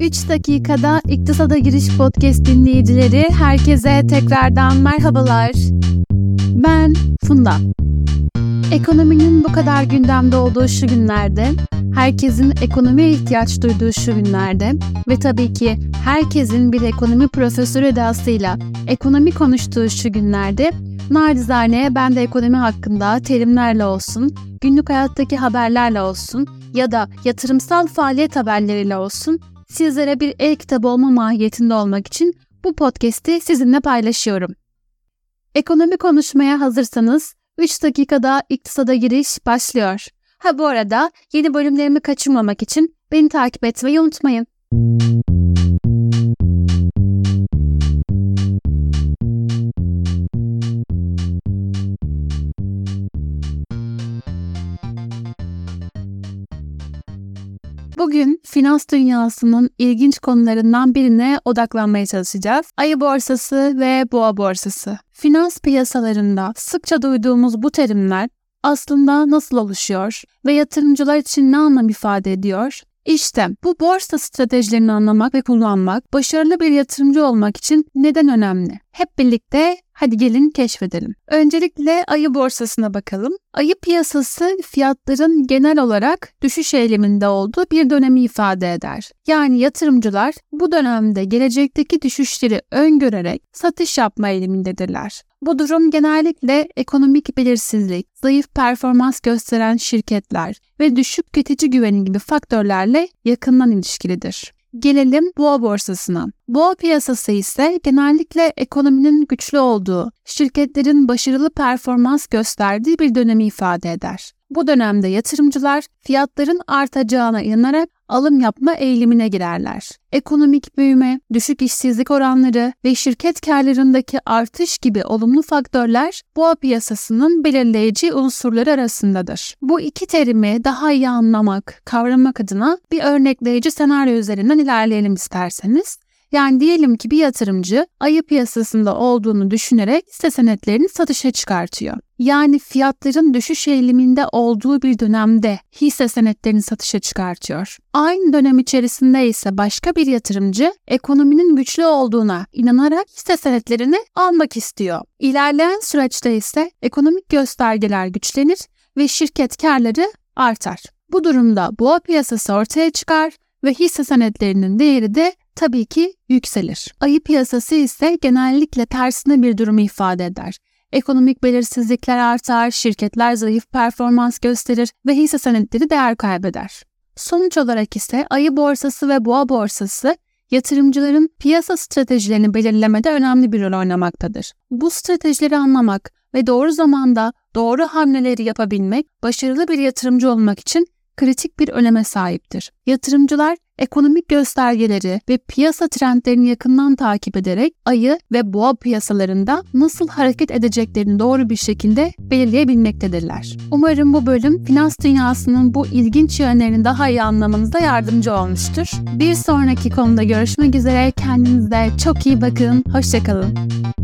3 dakikada İktisada Giriş Podcast dinleyicileri herkese tekrardan merhabalar. Ben Funda. Ekonominin bu kadar gündemde olduğu şu günlerde, herkesin ekonomiye ihtiyaç duyduğu şu günlerde ve tabii ki herkesin bir ekonomi profesörü edasıyla ekonomi konuştuğu şu günlerde Nacizane ben de ekonomi hakkında terimlerle olsun, günlük hayattaki haberlerle olsun ya da yatırımsal faaliyet haberleriyle olsun sizlere bir el kitabı olma mahiyetinde olmak için bu podcast'i sizinle paylaşıyorum. Ekonomi konuşmaya hazırsanız 3 dakikada iktisada giriş başlıyor. Ha bu arada yeni bölümlerimi kaçırmamak için beni takip etmeyi unutmayın. Bugün finans dünyasının ilginç konularından birine odaklanmaya çalışacağız. Ayı borsası ve boğa borsası. Finans piyasalarında sıkça duyduğumuz bu terimler aslında nasıl oluşuyor ve yatırımcılar için ne anlam ifade ediyor? İşte bu borsa stratejilerini anlamak ve kullanmak başarılı bir yatırımcı olmak için neden önemli? Hep birlikte hadi gelin keşfedelim. Öncelikle ayı borsasına bakalım. Ayı piyasası fiyatların genel olarak düşüş eyleminde olduğu bir dönemi ifade eder. Yani yatırımcılar bu dönemde gelecekteki düşüşleri öngörerek satış yapma eğilimindedirler. Bu durum genellikle ekonomik belirsizlik, zayıf performans gösteren şirketler ve düşük tüketici güveni gibi faktörlerle yakından ilişkilidir. Gelelim boğa borsasına. Boğa piyasası ise genellikle ekonominin güçlü olduğu, şirketlerin başarılı performans gösterdiği bir dönemi ifade eder. Bu dönemde yatırımcılar fiyatların artacağına inanarak alım yapma eğilimine girerler. Ekonomik büyüme, düşük işsizlik oranları ve şirket karlarındaki artış gibi olumlu faktörler boğa piyasasının belirleyici unsurları arasındadır. Bu iki terimi daha iyi anlamak, kavramak adına bir örnekleyici senaryo üzerinden ilerleyelim isterseniz. Yani diyelim ki bir yatırımcı ayı piyasasında olduğunu düşünerek hisse senetlerini satışa çıkartıyor. Yani fiyatların düşüş eğiliminde olduğu bir dönemde hisse senetlerini satışa çıkartıyor. Aynı dönem içerisinde ise başka bir yatırımcı ekonominin güçlü olduğuna inanarak hisse senetlerini almak istiyor. İlerleyen süreçte ise ekonomik göstergeler güçlenir ve şirket karları artar. Bu durumda boğa piyasası ortaya çıkar ve hisse senetlerinin değeri de tabii ki yükselir. Ayı piyasası ise genellikle tersine bir durumu ifade eder. Ekonomik belirsizlikler artar, şirketler zayıf performans gösterir ve hisse senetleri değer kaybeder. Sonuç olarak ise ayı borsası ve boğa borsası yatırımcıların piyasa stratejilerini belirlemede önemli bir rol oynamaktadır. Bu stratejileri anlamak ve doğru zamanda doğru hamleleri yapabilmek başarılı bir yatırımcı olmak için kritik bir öneme sahiptir. Yatırımcılar ekonomik göstergeleri ve piyasa trendlerini yakından takip ederek ayı ve boğa piyasalarında nasıl hareket edeceklerini doğru bir şekilde belirleyebilmektedirler. Umarım bu bölüm finans dünyasının bu ilginç yönlerini daha iyi anlamanıza yardımcı olmuştur. Bir sonraki konuda görüşmek üzere. Kendinize çok iyi bakın. Hoşçakalın.